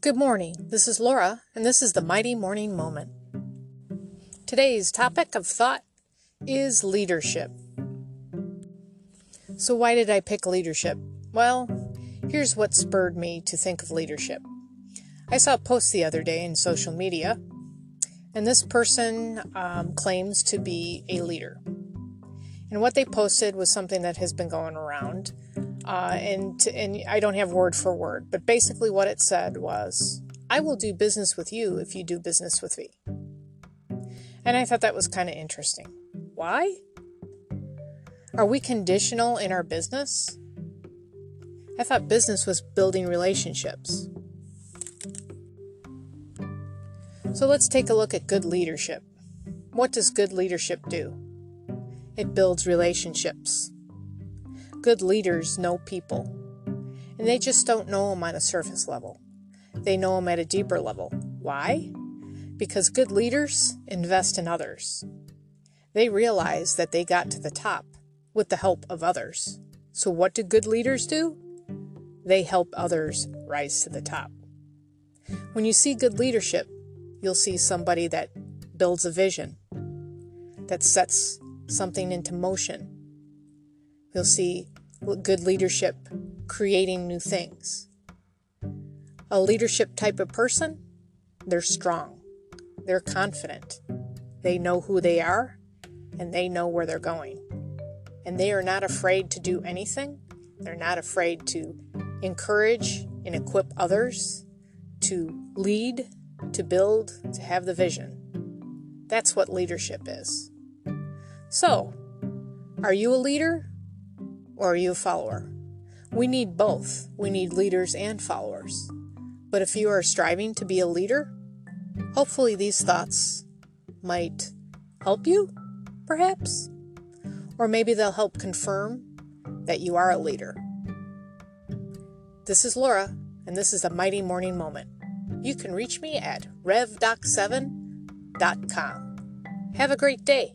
Good morning. This is Laura, and this is the Mighty Morning Moment. Today's topic of thought is leadership. So, why did I pick leadership? Well, here's what spurred me to think of leadership. I saw a post the other day in social media, and this person um, claims to be a leader. And what they posted was something that has been going around uh, and to, and I don't have word for word, but basically what it said was, "I will do business with you if you do business with me." And I thought that was kind of interesting. Why? Are we conditional in our business? I thought business was building relationships. So let's take a look at good leadership. What does good leadership do? It builds relationships. Good leaders know people, and they just don't know them on a surface level. They know them at a deeper level. Why? Because good leaders invest in others. They realize that they got to the top with the help of others. So, what do good leaders do? They help others rise to the top. When you see good leadership, you'll see somebody that builds a vision, that sets something into motion, You'll see good leadership creating new things. A leadership type of person, they're strong, they're confident, they know who they are, and they know where they're going. And they are not afraid to do anything, they're not afraid to encourage and equip others to lead, to build, to have the vision. That's what leadership is. So, are you a leader or are you a follower? We need both. We need leaders and followers. But if you are striving to be a leader, hopefully these thoughts might help you, perhaps. Or maybe they'll help confirm that you are a leader. This is Laura, and this is a Mighty Morning Moment. You can reach me at revdoc7.com. Have a great day.